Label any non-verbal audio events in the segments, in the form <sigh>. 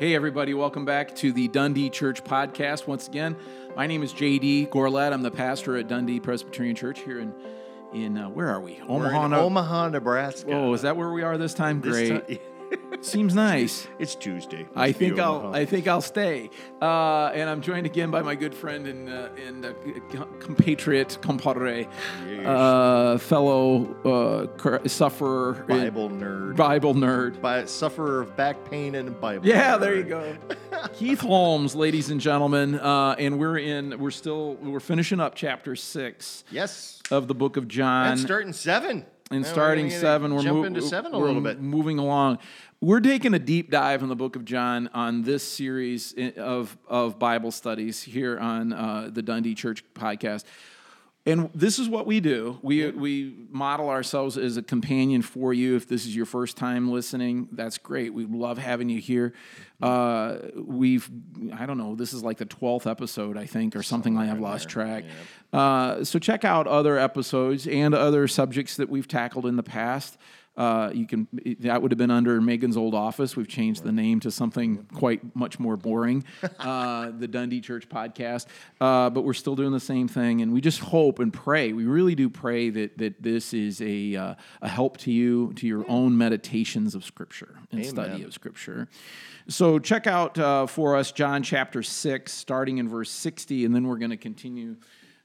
Hey, everybody, welcome back to the Dundee Church podcast. Once again, my name is JD Georlett. I'm the pastor at Dundee Presbyterian Church here in, in uh, where are we? In Omaha, Nebraska. Oh, is that where we are this time? This Great. <laughs> Seems nice. it's Tuesday. I think I'll. I think I'll stay. Uh, and I'm joined again by my good friend and uh, and uh, compatriot, compadre, uh, fellow uh, cr- sufferer, Bible nerd. Bible nerd. Bi- sufferer of back pain and Bible. Yeah, nerd. there you go. Keith Holmes, ladies and gentlemen, uh, and we're in. We're still. We're finishing up chapter six Yes. of the book of John. And starting seven. and starting seven, we're mo- into seven a we're little bit. Moving along, we're taking a deep dive in the Book of John on this series of of Bible studies here on uh, the Dundee Church podcast. And this is what we do. We we model ourselves as a companion for you. If this is your first time listening, that's great. We love having you here. Uh, we've I don't know. This is like the twelfth episode, I think, or something. like I've lost track. Uh, so check out other episodes and other subjects that we've tackled in the past. Uh, you can that would have been under Megan's old office. We've changed the name to something quite much more boring, <laughs> uh, the Dundee Church Podcast. Uh, but we're still doing the same thing, and we just hope and pray. We really do pray that that this is a uh, a help to you to your own meditations of Scripture and study of Scripture. So check out uh, for us John chapter six, starting in verse sixty, and then we're going to continue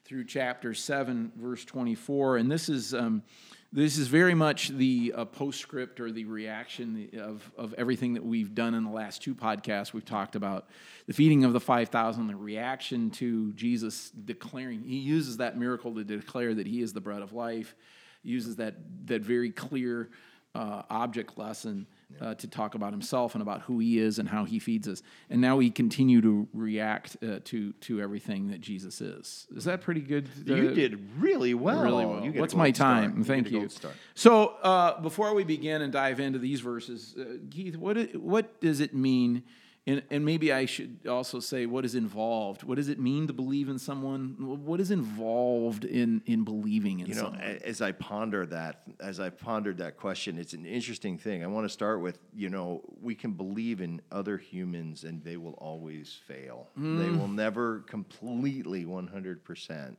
through chapter 7 verse 24 and this is um, this is very much the uh, postscript or the reaction of, of everything that we've done in the last two podcasts. We've talked about the feeding of the 5000 the reaction to jesus declaring he uses that miracle to declare that he is the bread of life. He uses that that very clear uh, object lesson uh, to talk about himself and about who he is and how he feeds us. And now we continue to react uh, to to everything that Jesus is. Is that pretty good? You uh, did really well. really well. You What's my time? You Thank a you. So uh, before we begin and dive into these verses, uh, Keith, what what does it mean? And, and maybe I should also say what is involved. What does it mean to believe in someone? What is involved in in believing in You know, someone? a- as I ponder that, as I pondered that question, it's an interesting thing. I want to start with, you know, we can believe in other humans and they will always fail. They Mm. will never completely 100%.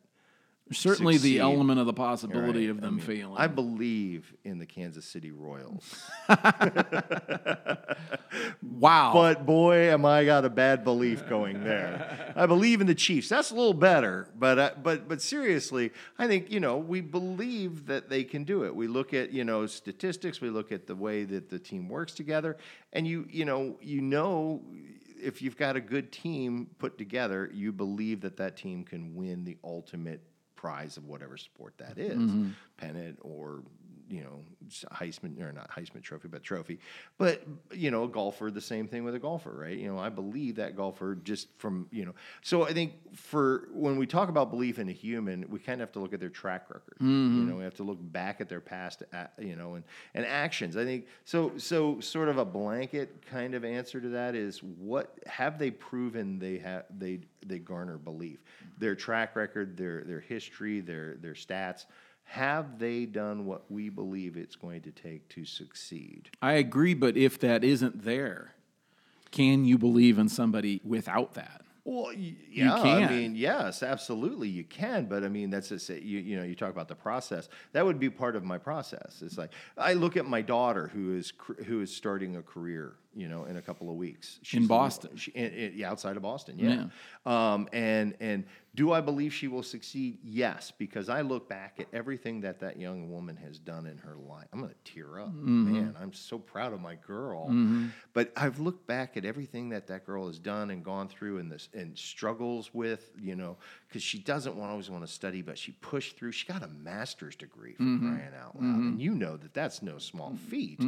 Certainly, the element of the possibility Right. of I them mean, failing. I believe in the Kansas City Royals. <laughs> wow. But boy, am I got a bad belief going there. I believe in the Chiefs. That's a little better, but uh, but but seriously, I think you know we believe that they can do it. We look at you know statistics. We look at the way that the team works together, and you you know you know if you've got a good team put together, you believe that that team can win the ultimate prize of whatever sport that is, mm-hmm. pennant or you know Heisman or not Heisman Trophy, but trophy. But you know, a golfer, the same thing with a golfer, right? You know, I believe that golfer just from you know. So I think for when we talk about belief in a human, we kind of have to look at their track record. You mm-hmm. know, we have to look back at their past, you know, and and actions. I think so. So sort of a blanket kind of answer to that is what have they proven they have they they garner belief their track record their their history their their stats have they done what we believe it's going to take to succeed I agree, but if that isn't there, can you believe in somebody without that? well yeah can. i mean yes absolutely you can but i mean that's just you, you know you talk about the process that would be part of my process it's like i look at my daughter who is who is starting a career you know in a couple of weeks She's Boston. she, in, in- yeah, outside of boston yeah, Um, and and do I believe she will succeed? Yes, because I look back at everything that that young woman has done in her life. I'm going to tear up, mm-hmm. man. I'm so proud of my girl. Mm-hmm. But I've looked back at everything that that girl has done and gone through, and this and struggles with, you know, because she doesn't want, always want to study, but she pushed through. She got a master's degree for mm-hmm. crying out loud, and you know that that's no small feat.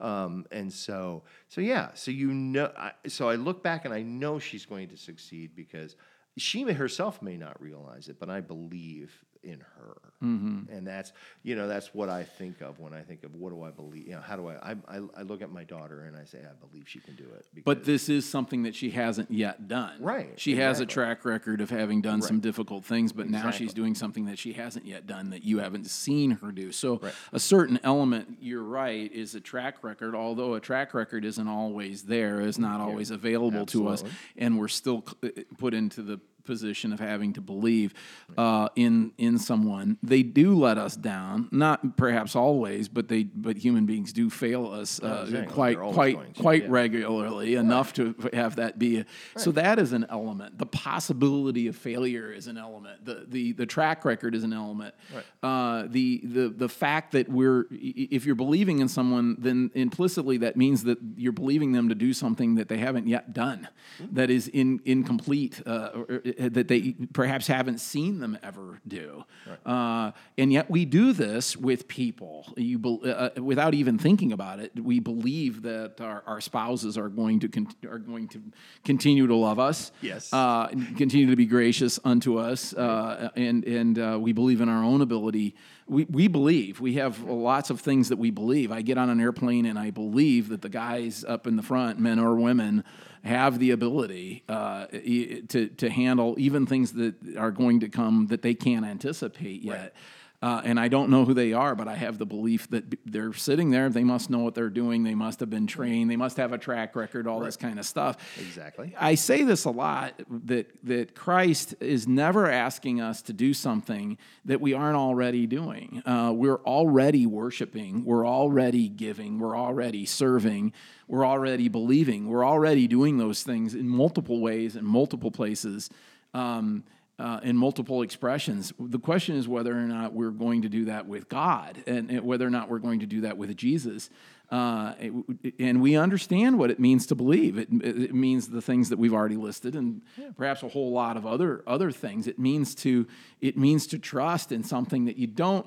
Um, and so, so yeah, so you know, I, so I look back and I know she's going to succeed because she herself may not realize it, but I believe in her. And that's you know that's what I think of when I think of what do I believe. You know, how do I? I, I, I look at my daughter and I say I believe she can do it. But this is something that she hasn't yet done. Right, She has a track record of having done some difficult things, but now she's doing something that she hasn't yet done that you haven't seen her do. So a certain element, you're right, is a track record, although a track record isn't always there, is not always available to us, and we're still uh, put into the position of having to believe uh, in in someone. They do let us down, not perhaps always, but they but human beings do fail us uh, saying, quite quite to, quite yeah. regularly enough to have that be. A, So that is an element. The possibility of failure is an element. The the the track record is an element. Uh, the the the fact that we're if you're believing in someone, then implicitly that means that you're believing them to do something that they haven't yet done, Mm-hmm. that is in incomplete, uh, that they perhaps haven't seen them ever do. Uh, and yet we do this with people. You bel- uh, uh, without even thinking about it, we believe that our, our spouses are going to con- are going to continue to love us. Yes. Uh, continue to be gracious unto us, uh, and and uh, we believe in our own ability. We, we believe we have lots of things that we believe. I get on an airplane and I believe that the guys up in the front, men or women, have the ability uh, to to handle even things that are going to come that they can't anticipate yet. Uh, and I don't know who they are, but I have the belief that they're sitting there. They must know what they're doing. They must have been trained. They must have a track record. All this kind of stuff. Exactly. I say this a lot that that Christ is never asking us to do something that we aren't already doing. Uh, we're already worshiping. We're already giving. We're already serving. We're already believing. We're already doing those things in multiple ways in multiple places. Um, uh, in multiple expressions. The question is whether or not we're going to do that with God and, and whether or not we're going to do that with Jesus. Uh, it- and we understand what it means to believe. It, it means the things that we've already listed, and perhaps a whole lot of other other things. It means to it means to trust in something that you don't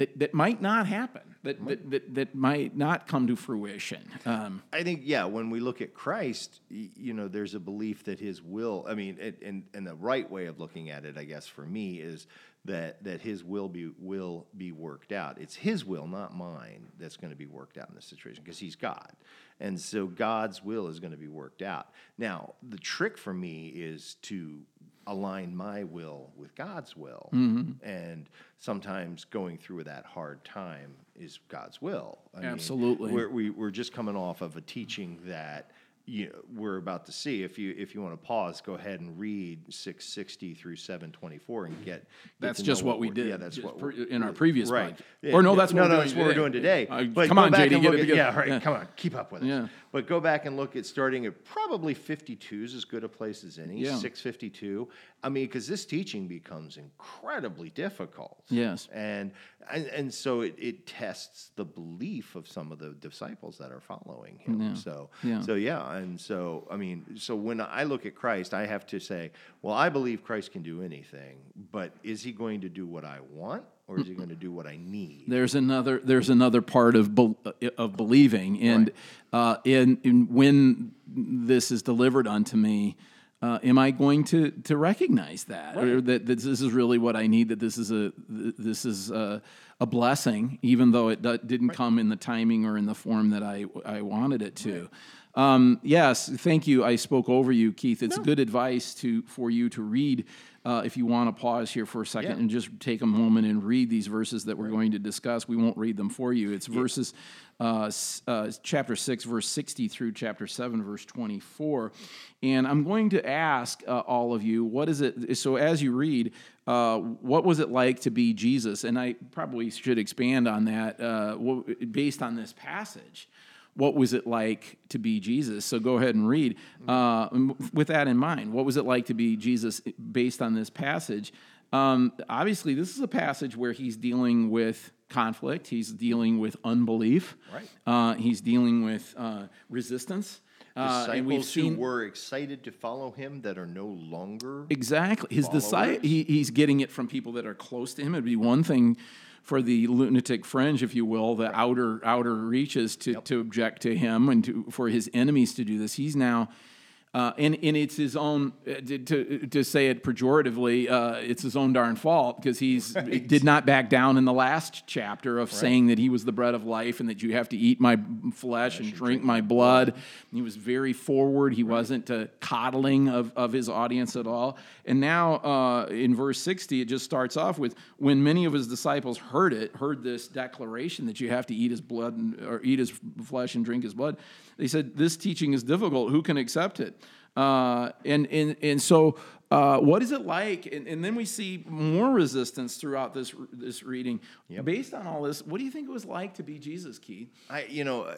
that, that might not happen. That, that, that, that might not come to fruition. Um, I think yeah. When we look at Christ, you know, there's a belief that His will. I mean, it, and and the right way of looking at it, I guess, for me, is that that His will be will be worked out. It's His will, not mine, that's going to be worked out in this situation because He's God, and so God's will is going to be worked out. Now, the trick for me is to align my will with God's will, mm-hmm. and sometimes going through that hard time is God's will. I mean, Absolutely. we're, we, we're just coming off of a teaching that you know, we're about to see. If you if you want to pause, go ahead and read six sixty through seven twenty four and get. get That's just what we did Yeah, that's what we're- in our previous right. Yeah, Or no, that's what no, we're no, doing that's what we're doing today. Uh, but come on, back JD, and get it together. Yeah, right. Yeah. Come on, keep up with us. Yeah. But go back and look at starting at probably fifty two is as good a place as any. Yeah. Six fifty two. I mean, because this teaching becomes incredibly difficult. Yes. And and, and so it, it tests the belief of some of the disciples that are following him. Yeah. So Yeah. so yeah, and so I mean, so when I look at Christ, I have to say, well, I believe Christ can do anything, but is he going to do what I want or is he going to do what I need? there's another there's another part of bel of believing. And uh, in, in when this is delivered unto me uh, am I going to to recognize that? Or that, that this is really what I need that this is a this is a, a blessing even though it do- didn't come in the timing or in the form that I I wanted it to um, yes thank you I spoke over you Keith it's good advice to for you to read uh, if you want to pause here for a second Yeah. and just take a moment and read these verses that we're going to discuss. We won't read them for you. It's verses, uh, uh, chapter 6, verse 60 through chapter 7, verse 24. And I'm going to ask uh, all of you, what is it? So as you read, uh, what was it like to be Jesus? And I probably should expand on that uh, based on this passage what was it like to be Jesus? So go ahead and read. Uh, with that in mind, what was it like to be Jesus based on this passage? Um, obviously, this is a passage where he's dealing with conflict, he's dealing with unbelief, Right. uh, he's dealing with uh, resistance. Uh, Disciples seen who were excited to follow him that are no longer Exactly. His disciple, he, he's getting it from people that are close to him. It'd be one thing for the lunatic fringe, if you will, the outer outer reaches to, to object to him and to, for his enemies to do this. He's now Uh, and, and it's his own uh, to, to say it pejoratively uh, it's his own darn fault because he's <laughs> right. did not back down in the last chapter of right. saying that he was the bread of life and that you have to eat my flesh and drink, drink my blood he was very forward he right. wasn't uh, coddling of, of his audience at all and now uh, in verse 60 it just starts off with when many of his disciples heard it heard this declaration that you have to eat his blood and, or eat his flesh and drink his blood they said this teaching is difficult who can accept it uh, and, and, and so, uh, what is it like? And, and, then we see more resistance throughout this, this reading. Yep. Based on all this, what do you think it was like to be Jesus, Keith? I, you know,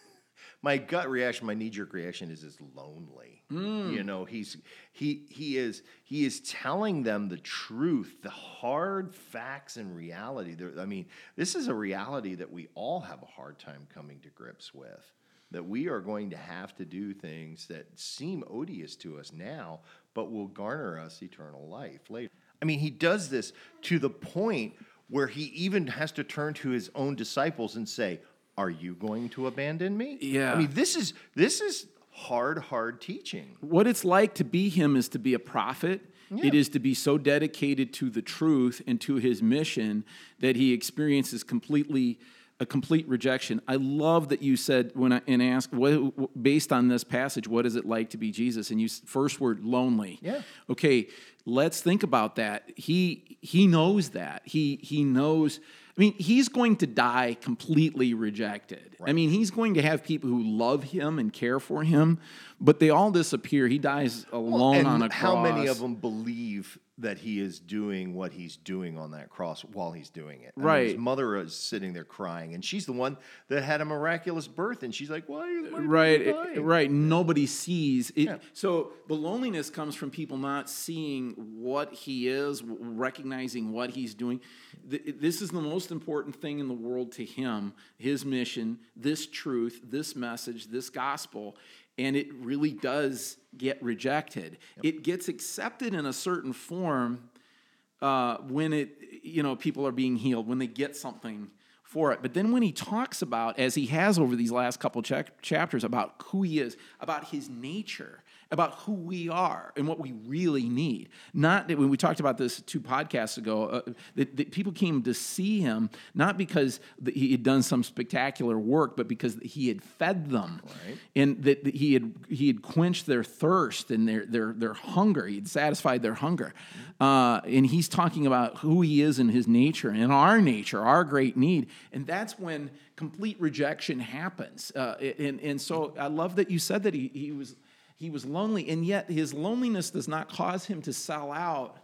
<laughs> my gut reaction, my knee jerk reaction is is lonely. Mm. You know, he's he he is he is telling them the truth, the hard facts and reality. I mean, this is a reality that we all have a hard time coming to grips with that we are going to have to do things that seem odious to us now, but will garner us eternal life later. I mean, he does this to the point where he even has to turn to his own disciples and say, "Are you going to abandon me?" Yeah. I mean, this is this is hard hard teaching. What it's like to be him is to be a prophet. Yeah. It is to be so dedicated to the truth and to his mission that he experiences completely a complete rejection. I love that you said when I and asked what, based on this passage, what is it like to be Jesus? And you first word lonely. Yeah. Okay, let's think about that. He he knows that. He he knows. I mean, he's going to die completely rejected. Right. I mean, he's going to have people who love him and care for him, but they all disappear. He dies alone well, on a cross. How many of them believe that he is doing what he's doing on that cross while he's doing it. I right. Mean, his mother is sitting there crying, and she's the one that had a miraculous birth, and she's like, "Why my right, right?" Nobody sees it. Yeah. So the loneliness comes from people not seeing what he is, recognizing what he's doing. This is the most important thing in the world to him. His mission, this truth, this message, this gospel, and it really does get rejected. Yep. It gets accepted in a certain form uh, when it, you know, people are being healed, when they get something for it. But then when he talks about, as he has over these last couple ch- chapters, about who he is, about his nature, about who we are and what we really need. Not that when we talked about this two podcasts ago, uh, that, that, people came to see him not because he had done some spectacular work, but because he had fed them, right. and that, that, he had he had quenched their thirst and their their their hunger. He had satisfied their hunger, uh, and he's talking about who he is in his nature and our nature, our great need, and that's when complete rejection happens. Uh, and and so I love that you said that he he was he was lonely, and yet his loneliness does not cause him to sell out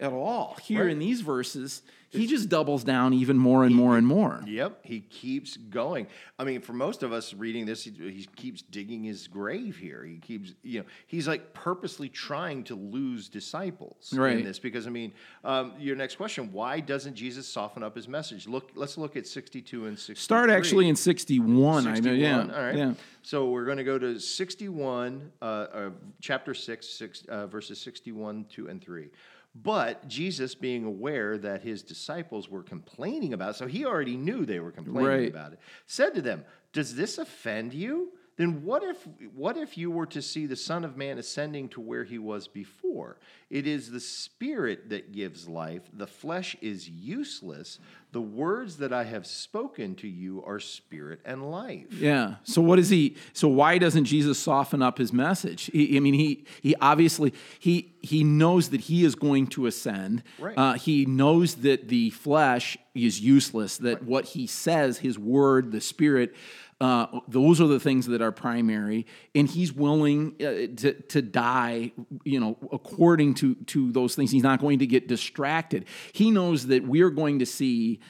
at all. Here right. in these verses, he just doubles down even more and he, more and more. Yep, he keeps going. I mean, for most of us reading this, he, he, keeps digging his grave here. He keeps, you know, he's like purposely trying to lose disciples right. in this because I mean, um, your next question: Why doesn't Jesus soften up his message? Look, let's look at sixty-two and sixty. Start actually in sixty-one. 61 I know. Yeah. All right. Yeah. So we're going to go to sixty-one, uh, uh, chapter six, six uh, verses sixty-one, two, and three. But Jesus, being aware that his disciples were complaining about it, so he already knew they were complaining right. about it, said to them, Does this offend you? Then what if what if you were to see the son of man ascending to where he was before? It is the spirit that gives life. The flesh is useless. The words that i have spoken to you are spirit and life. Yeah. So what is he so why doesn't jesus soften up his message? He, i mean he he obviously he he knows that he is going to ascend. Right. Uh, he knows that the flesh is useless that right. what he says his word the spirit uh, those are the things that are primary, and he's willing uh, to, to die, you know, according to, to those things. He's not going to get distracted. He knows that we're going to see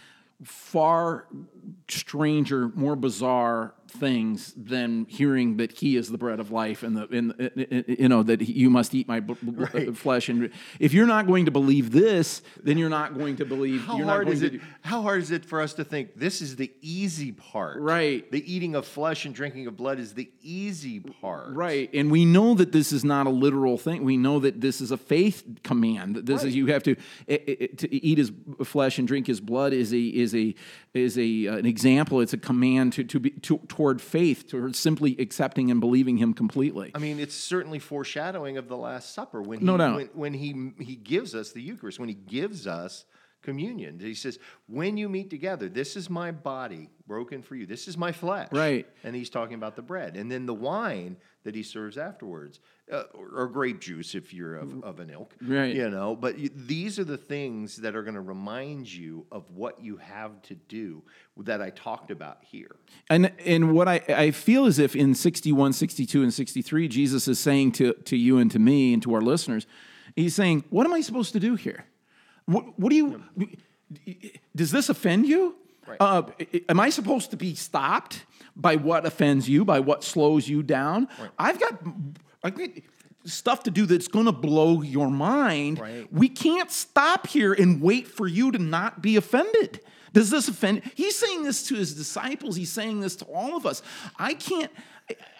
far stranger, more bizarre things than hearing that he is the bread of life and the and, you know that you must eat my b- right. flesh. And if you're not going to believe this then you're not going to believe how you're hard is it do, how hard is it for us to think this is the easy part? Right. The eating of flesh and drinking of blood is the easy part. Right. And we know that this is not a literal thing. We know that this is a faith command. That this right. is you have to eh, eh, eh, to eat his flesh and drink his blood is a is is a is a an example. It's a command to to be to, toward faith, toward simply accepting and believing Him completely. I mean, it's certainly foreshadowing of the Last Supper when he, No doubt. when, when he he gives us the Eucharist, when he gives us communion. He says, "When you meet together, this is my body broken for you. This is my flesh." Right. And he's talking about the bread, and then the wine that he serves afterwards, uh, or, or grape juice if you're of, of an ilk. Right. You know, but you, these are the things that are going to remind you of what you have to do that I talked about here. And and what I, I feel as if in 61, 62, and 63, Jesus is saying to, to you and to me and to our listeners, he's saying, What am I supposed to do here? What, what do you does this offend you? Right. Uh, am I supposed to be stopped by what offends you, by what slows you down? I've got I've got stuff to do that's going to blow your mind. Right. We can't stop here and wait for you to not be offended. Does this offend? He's saying this to his disciples. He's saying this to all of us. I can't.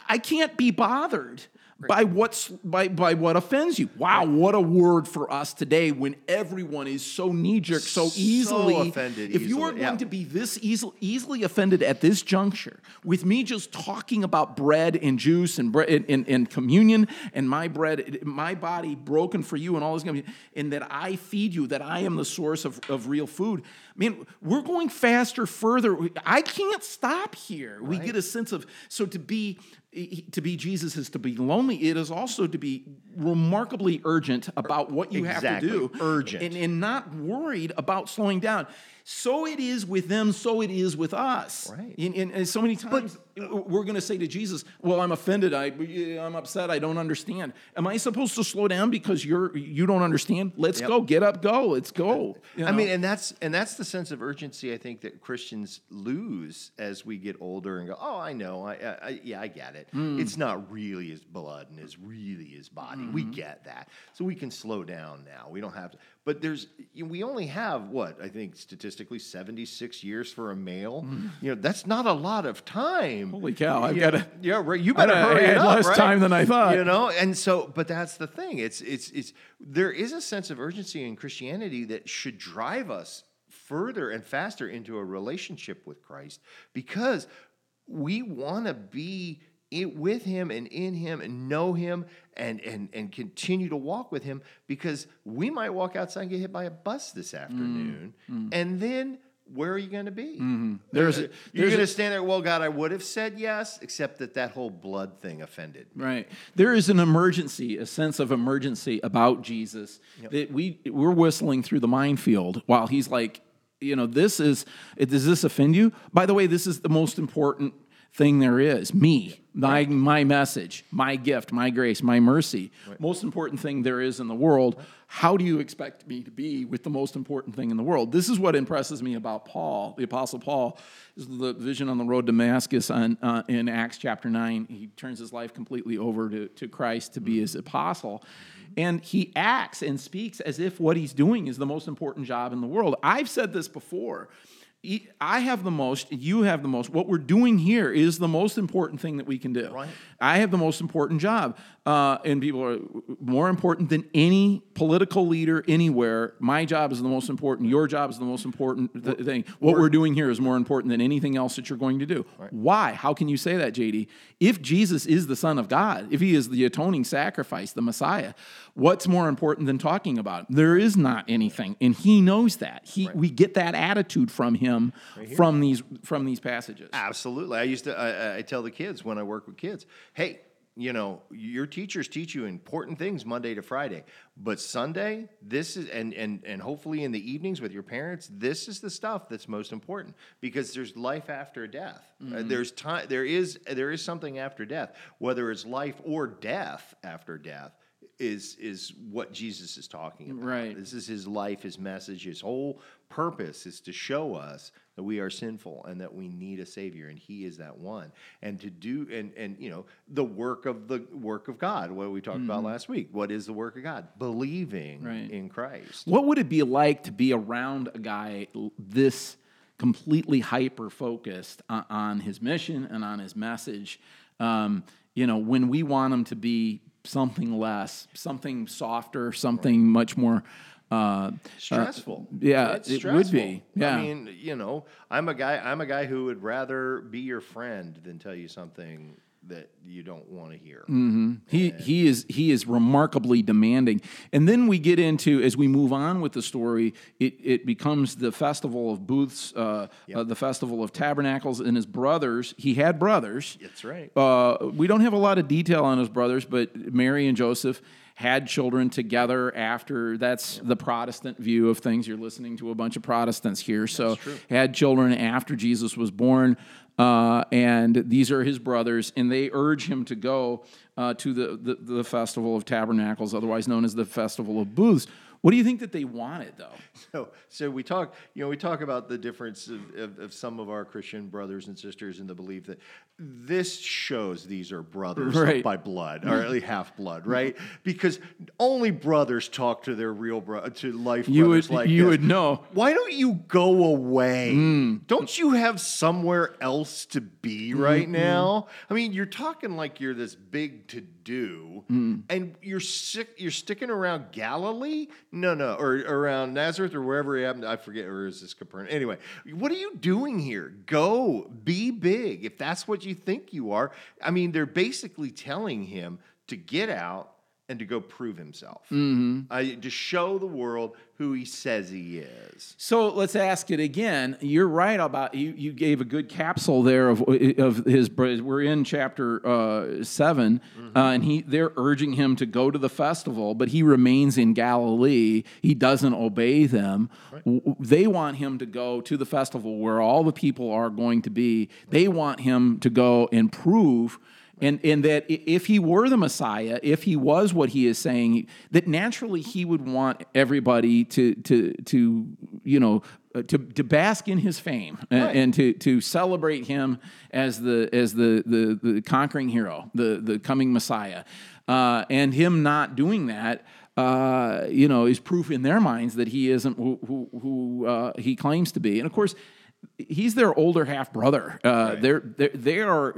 I can't be bothered by what's by by what offends you. Wow, what a word for us today when everyone is so knee jerk, so So easily offended If you are going yeah. to be this easily easily offended at this juncture with me just talking about bread and juice and bread and, and, and communion and my bread, my body broken for you and all this, kind of- and that I feed you, that I am the source of, of real food. I mean, we're going faster, further. I can't stop here. We get a sense of so to be to be Jesus is to be lonely. It is also to be remarkably urgent about what you have to do, Urgent. and, and not worried about slowing down. So it is with them, so it is with us. Right. And, and- and so many times but, we're going to say to Jesus, "Well, I'm offended. I, I'm upset. I don't understand." Am I supposed to slow down because you're you don't understand? Let's Yep. go. Get up. Go. Let's go. You I mean, and that's and that's the sense of urgency I think that Christians lose as we get older and go, "Oh, I know, I, I, I yeah, I get it. Hmm. It's not really his blood and it's really his body. We Mm-hmm. get that, so we can slow down now. We don't have to. But there's we only have what I think statistically seventy six years for a male. Hmm. You know, that's not a lot of time. Holy cow, I've gotta- yeah, right. You I better I hurry had it up, less right? time than I thought. You know, and so, but that's the thing. It's it's it's there is a sense of urgency in Christianity that should drive us further and faster into a relationship with Christ because we want to be it with him and in him and know him and and and continue to walk with him because we might walk outside and get hit by a bus this mm. afternoon mm. and then where are you going to be? Mm-hmm. There's a- You're going to stand there. Well, God, I would have said yes, except that that whole blood thing offended. me." Right. There is an emergency, a sense of emergency about Jesus that we we're whistling through the minefield while he's like, you know, this is does this offend you? By the way, this is the most important thing there is. Me, my my message, my gift, my grace, my mercy. Most important thing there is in the world. How do you expect me to be with the most important thing in the world? This is what impresses me about Paul, the Apostle Paul, is the vision on the road to Damascus on, uh, in Acts chapter 9. He turns his life completely over to, to Christ to be his apostle. And he acts and speaks as if what he's doing is the most important job in the world. I've said this before. I have the most, you have the most. What we're doing here is the most important thing that we can do. Right. I have the most important job. Uh, and people are more important than any political leader anywhere. My job is the most important. Your job is the most important th- thing. What we're, doing here is more important than anything else that you're going to do. Why? How can you say that, JD? If Jesus is the Son of God, if he is the atoning sacrifice, the Messiah, what's more important than talking about him? There is not anything. And he knows that. He, We get that attitude from him from, these, from these passages. Absolutely. I used to. I- I, I tell the kids when I work with kids, hey, you know, your teachers teach you important things Monday to Friday, but Sunday, this is, and and and hopefully in the evenings with your parents, this is the stuff that's most important because there's life after death. Uh, there's time. There is there is something after death, whether it's life or death after death. Is is what Jesus is talking about. Right. This is his life, his message, his whole purpose is to show us that we are sinful and that we need a savior, and he is that one. And to do and and you know the work of the work of God, what we talked about last week. What is the work of God? Believing Right. in Christ. What would it be like to be around a guy this completely hyper focused on, on his mission and on his message? Um, you know, when we want him to be something less, something softer, something much more Uh, stressful. yeah, It's it would be. Yeah. I mean, you know, I'm a guy. I'm a guy who would rather be your friend than tell you something that you don't want to hear. Mm. He he is he is remarkably demanding. And then we get into as we move on with the story, it, it becomes the festival of booths, uh, uh, the festival of tabernacles, and his brothers. He had brothers. That's right. Uh, we don't have a lot of detail on his brothers, but Mary and Joseph had children together after that's the Protestant view of things. You're listening to a bunch of Protestants here. So had children after Jesus was born. Uh, and these are his brothers, and they urge him to go uh, to the, the, the Festival of Tabernacles, otherwise known as the Festival of Booths. What do you think that they wanted, though? So, so we talk, you know, we talk about the difference of, of, of some of our Christian brothers and sisters in the belief that this shows these are brothers <laughs> Right. by blood, or at least half blood, right? <laughs> Because only brothers talk to their real bro- to life You brothers would like you this. would know. Why don't you go away? Hmm. Don't you have somewhere else to be right Hmm. now? I mean, you're talking like you're this big to do, Hmm. and you're sick. You're sticking around Galilee? No, no, or around Nazareth or wherever he happened. I forget, or is this Capernaum? Anyway, what are you doing here? Go, be big. If that's what you think you are, I mean, they're basically telling him to get out and to go prove himself, Mm-hmm. I, to show the world who he says he is. So let's ask it again. You're right about you. You gave a good capsule there of of his. We're in chapter uh, 7 uh, and he they're urging him to go to the festival, but he remains in Galilee. He doesn't obey them. W- They want him to go to the festival where all the people are going to be. They want him to go and prove. And, and that if he were the Messiah, if he was what he is saying, that naturally he would want everybody to, to, to you know, uh, to, to bask in his fame and, Right. and to, to celebrate him as the, as the, the, the conquering hero, the, the coming Messiah. Uh, and him not doing that, uh, you know, is proof in their minds that he isn't who, who, who uh, he claims to be. And of course, he's their older half brother. Uh, they're, they're they are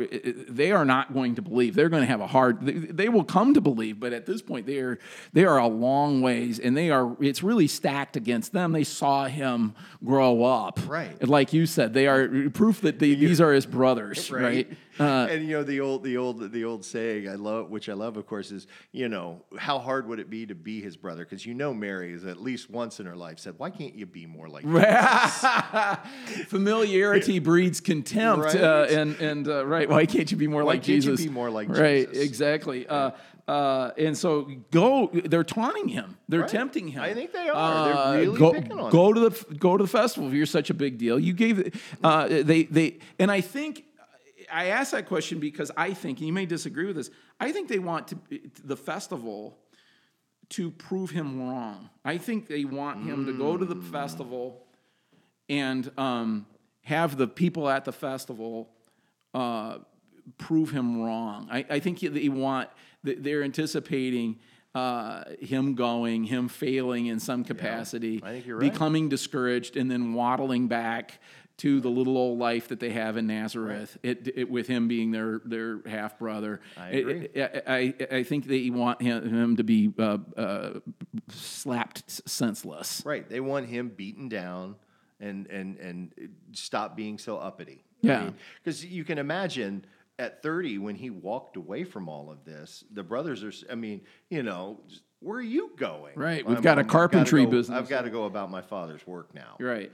they are not going to believe. They're going to have a hard. They, they will come to believe, but at this point, they are they are a long ways, and they are. It's really stacked against them. They saw him grow up, Right. Like you said, they are proof that they, these are his brothers, right? Uh, and you know the old, the old, the old saying I love, which I love, of course, is you know how hard would it be to be his brother? Because you know Mary is at least once in her life said, "Why can't you be more like?" <laughs> Familiarity <laughs> breeds contempt, Right. uh, and and uh, right. Why can't you be more Why like Jesus? be more like right, Jesus? exactly. Uh, uh, and so go. They're taunting him. They're Right. tempting him. I think they are. They're Uh, really go, picking on go to the go to the festival. If you're such a big deal, you gave. Uh, they they and I think. I ask that question because I think, and you may disagree with this, I think they want to, the festival to prove him wrong. I think they want him to go to the festival and um, have the people at the festival uh, prove him wrong. I, I think they want, they're anticipating uh, him going, him failing in some capacity, I think you're right. becoming discouraged, and then waddling back to the little old life that they have in Nazareth. It, it, with him being their their half brother. I agree. I, I, I think they want him, him to be uh, uh, slapped senseless. Right. They want him beaten down and and and stop being so uppity. Yeah. Because you can imagine at 30 when he walked away from all of this, the brothers are. I mean, you know, where are you going? Right, we've got a carpentry gotta go- business. I've got to go about my father's work now. Right.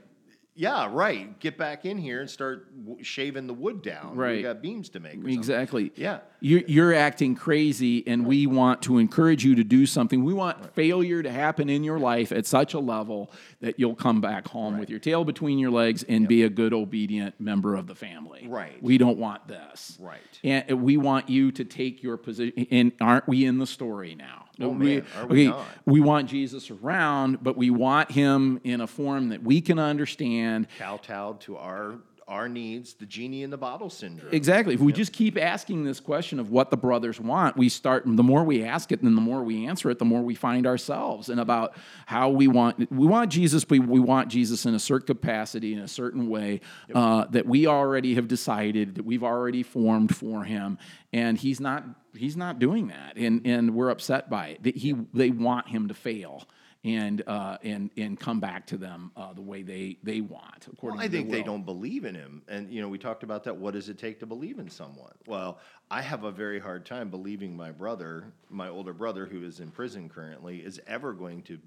Yeah, right. Get back in here and start w- shaving the wood down. Right, We Right. got beams to make. Exactly. Yeah. You're, you're acting crazy, and we want to encourage you to do something. We want failure to happen in your life at such a level that you'll come back home with your tail between your legs and be a good, obedient member of the family. Right. We don't want this. Right. And we want you to take your position. And aren't we in the story now? Oh, man, are we not? we want Jesus around, but we want him in a form that we can understand. Kowtowed to our our needs, the genie in the bottle syndrome. Exactly. If we just keep asking this question of what the brothers want, we start. The more we ask it, and the more we answer it, the more we find ourselves and about how we want. We want Jesus, but we want Jesus in a certain capacity, in a certain way uh, that we already have decided that we've already formed for Him, and He's not. He's not doing that, and and we're upset by it. That He they want Him to fail. And uh, and and come back to them uh, the way they they want. According Well, I think they don't believe in him. And, you know, we talked about that. What does it take to believe in someone? Well, I have a very hard time believing my brother, my older brother, who is in prison currently, is ever going to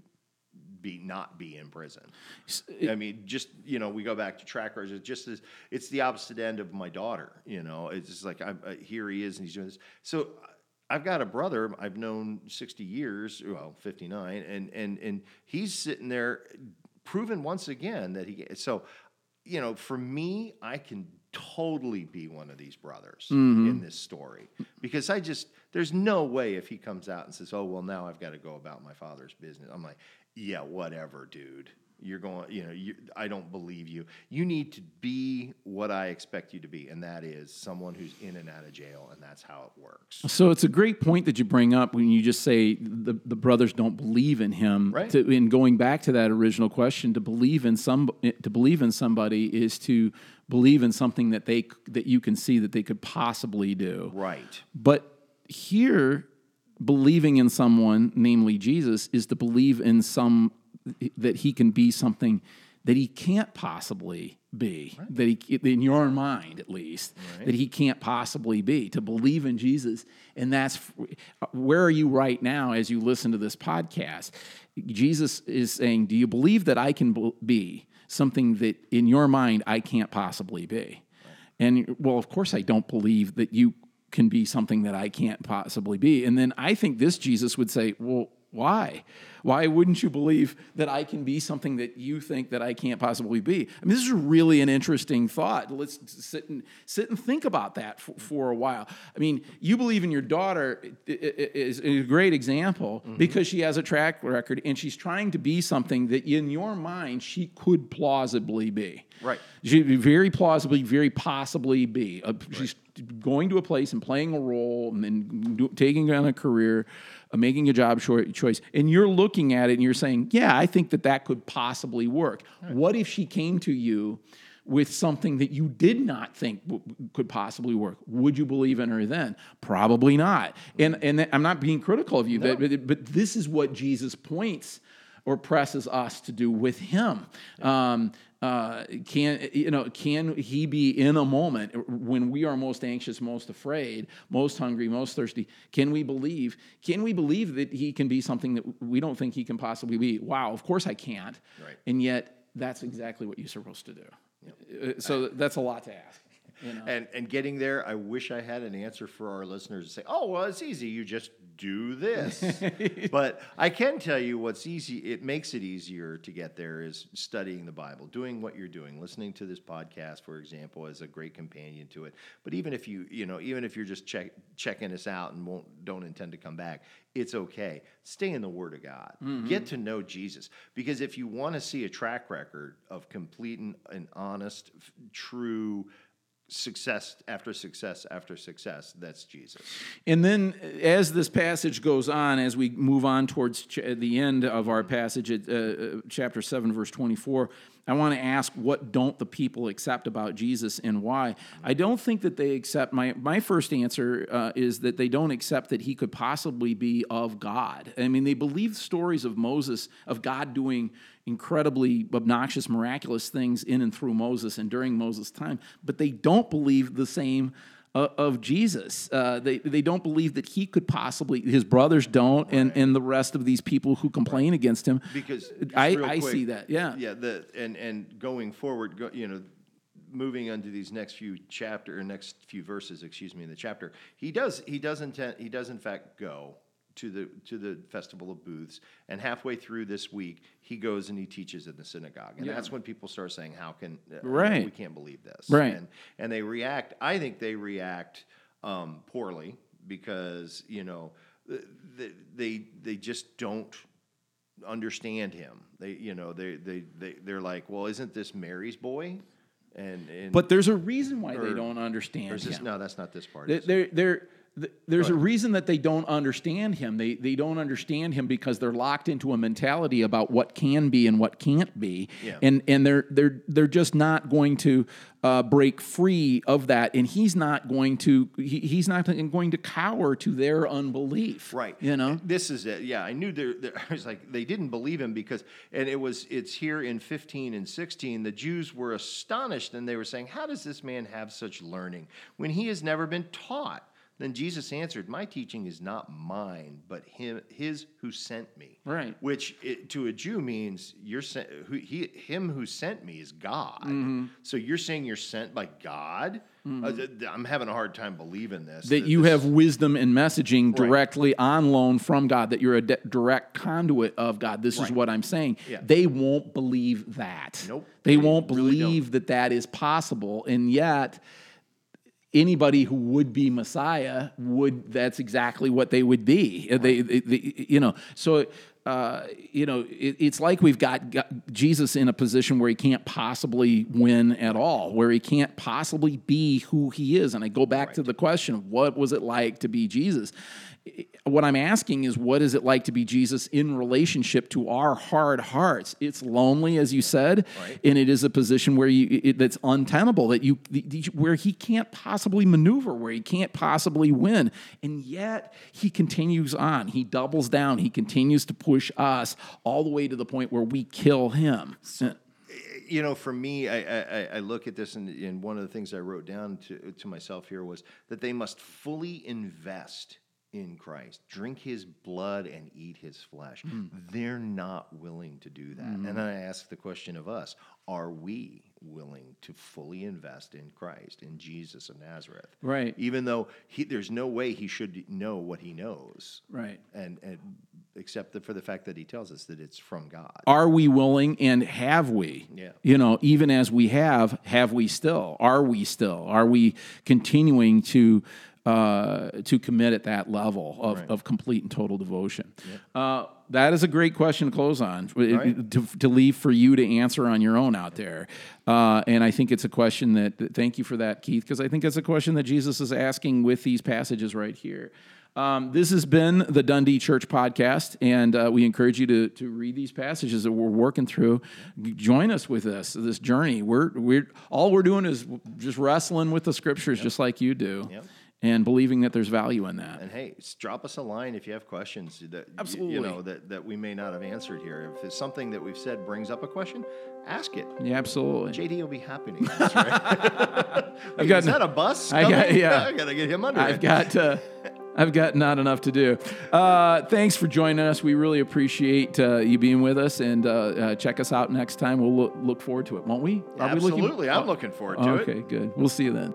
be not be in prison. I mean, just you know, we go back to trackers. It's just it's the opposite end of my daughter. You know, it's just like I'm, uh, here he is and he's doing this. So I've got a brother I've known 60 years, well, 59, and and and he's sitting there, proven once again that he. So, you know, for me, I can totally be one of these brothers mm-hmm. in this story because I just there's no way if he comes out and says, "Oh well, now I've got to go about my father's business." I'm like, "Yeah, whatever, dude." You're going, you know, you, I don't believe you. You need to be what I expect you to be, and that is someone who's in and out of jail, and that's how it works. So it's a great point that you bring up when you just say the, the brothers don't believe in him. Right. To, in going back to that original question, to believe in some to believe in somebody is to believe in something that they that you can see that they could possibly do. Right. But here, believing in someone, namely Jesus, is to believe in some that he can be something that he can't possibly be. That he, in your mind at least, that he can't possibly be. To believe in Jesus, and that's where are you right now as you listen to this podcast? Jesus is saying, "Do you believe that I can be something that in your mind I can't possibly be?" And well, of course, I don't believe that you can be something that I can't possibly be. And then I think this Jesus would say, well, why? Why wouldn't you believe that I can be something that you think that I can't possibly be? I mean, this is really an interesting thought. Let's sit and sit and think about that for, for a while. I mean, you believe in your daughter is a great example because she has a track record and she's trying to be something that in your mind she could plausibly be. Right. She very plausibly, very possibly be. Uh, she's going to a place and playing a role and then do, taking on a career, making a job choi- choice. And you're looking at it and you're saying, yeah, I think that that could possibly work. What if she came to you with something that you did not think w- could possibly work? Would you believe in her then? Probably not. And, and I'm not being critical of you, but, but, but this is what Jesus points or presses us to do with him. Um, uh, can you know? Can he be in a moment when we are most anxious, most afraid, most hungry, most thirsty? Can we believe? Can we believe that he can be something that we don't think he can possibly be? Wow, of course I can't. Right. And yet, that's exactly what you're supposed to do. Uh, So that's a lot to ask. You know? And and getting there, I wish I had an answer for our listeners to say, "Oh, well, it's easy. You just do this." <laughs> but I can tell you what's easy. It makes it easier to get there is studying the Bible, doing what you're doing, listening to this podcast, for example, is a great companion to it. But even if you you know even if you're just check, checking us out and won't don't intend to come back, it's okay. Stay in the Word of God. Mm-hmm. Get to know Jesus because if you want to see a track record of complete and, and honest, f- true success after success after success. That's Jesus. And then, as this passage goes on, as we move on towards ch- the end of our passage at uh, uh, chapter 7, verse 24, I want to ask what don't the people accept about Jesus and why? I don't think that they accept, my, my first answer uh, is that they don't accept that he could possibly be of God. I mean, they believe stories of Moses, of God doing incredibly obnoxious, miraculous things in and through Moses and during Moses' time, but they don't believe the same uh, of Jesus. Uh, they, they don't believe that he could possibly, his brothers don't, and, and the rest of these people who complain against him. Because I, real I see that, yeah. yeah. The and and going forward, go, you know, moving on to these next few chapter or next few verses, excuse me, in the chapter, he does he does intend he does in fact go to the to the festival of booths and halfway through this week he goes and he teaches in the synagogue and Yeah. that's when people start saying how can uh, Right. we can't believe this Right. and and they react i think they react um, poorly because you know th- th- they they just don't understand him. They, you know, they, they, they, they're like, well, isn't this Mary's boy? And, and But there's a reason why they don't or understand is this, him. no, that's not this part. They're, they're, they're th- there's a reason that they don't understand him. They they don't understand him because they're locked into a mentality about what can be and what can't be, Yeah. and and they're they're they're just not going to uh, break free of that. And he's not going to he, he's not going to cower to their unbelief. Right. You know. This is it. Yeah, I knew there. there- <laughs> I was like, they didn't believe him because, and it was. It's here in 15 and 16. The Jews were astonished, and they were saying, "How does this man have such learning when he has never been taught?" Then Jesus answered, "My teaching is not mine, but him, his who sent me." Right. Which it, to a Jew means you're sent. Who, he, him who sent me is God. Mm-hmm. So you're saying you're sent by God. Uh, th- th- I'm having a hard time believing this. that you this- have wisdom and messaging directly on loan from God, that you're a di- direct conduit of God. This is what I'm saying. Yeah. They won't believe that. Nope. They They won't really don't. believe that that is possible. And yet, anybody who would be Messiah would, that's exactly what they would be. Uh, They, they, they- you know, so. Uh, you know, it, it's like we've got, got Jesus in a position where he can't possibly win at all, where he can't possibly be who he is. And I go back to the question: What was it like to be Jesus? What I'm asking is, what is it like to be Jesus in relationship to our hard hearts? It's lonely, as you said, Right. and it is a position where you it, that's untenable, that you where he can't possibly maneuver, where he can't possibly win, and yet he continues on. He doubles down. He continues to push us all the way to the point where we kill him. you know, for me, I, I, I- I look at this, and, and one of the things I wrote down to, to myself here was that they must fully invest in Christ, drink his blood, and eat his flesh. Hmm. They're not willing to do that. And then I ask the question of us are we willing to fully invest in Christ, in Jesus of Nazareth? Right. Even though he, there's no way he should know what he knows. Right. And, and except for the fact that he tells us that it's from God. are we willing and have we Yeah. you know even as we have have we still are we still are we continuing to uh, to commit at that level of, Right. of complete and total devotion uh, that is a great question to close on Right. to, to leave for you to answer on your own out there uh, and i think it's a question that that- thank you for that keith because i think it's a question that jesus is asking with these passages right here um, this has been the Dundee Church podcast, and uh, we encourage you to, to read these passages that we're working through. Join us with us this journey. We're we're all we're doing is just wrestling with the scriptures, just like you do, Yep. And believing that there's value in that. And hey, drop us a line if you have questions that Absolutely. you know that, that we may not have answered here. If it's something that we've said brings up a question, ask it. Yeah, absolutely. JD will be happy to answer. <laughs> I've got Is that a bus? I got- yeah. <laughs> I gotta get him under I've it. got uh, I've got not enough to do. Uh, thanks for joining us. We really appreciate uh, you being with us, and uh, uh, check us out next time. We'll look, look forward to it, won't we? Are we looking- Absolutely, I'm looking forward to it. Okay, good. We'll see you then.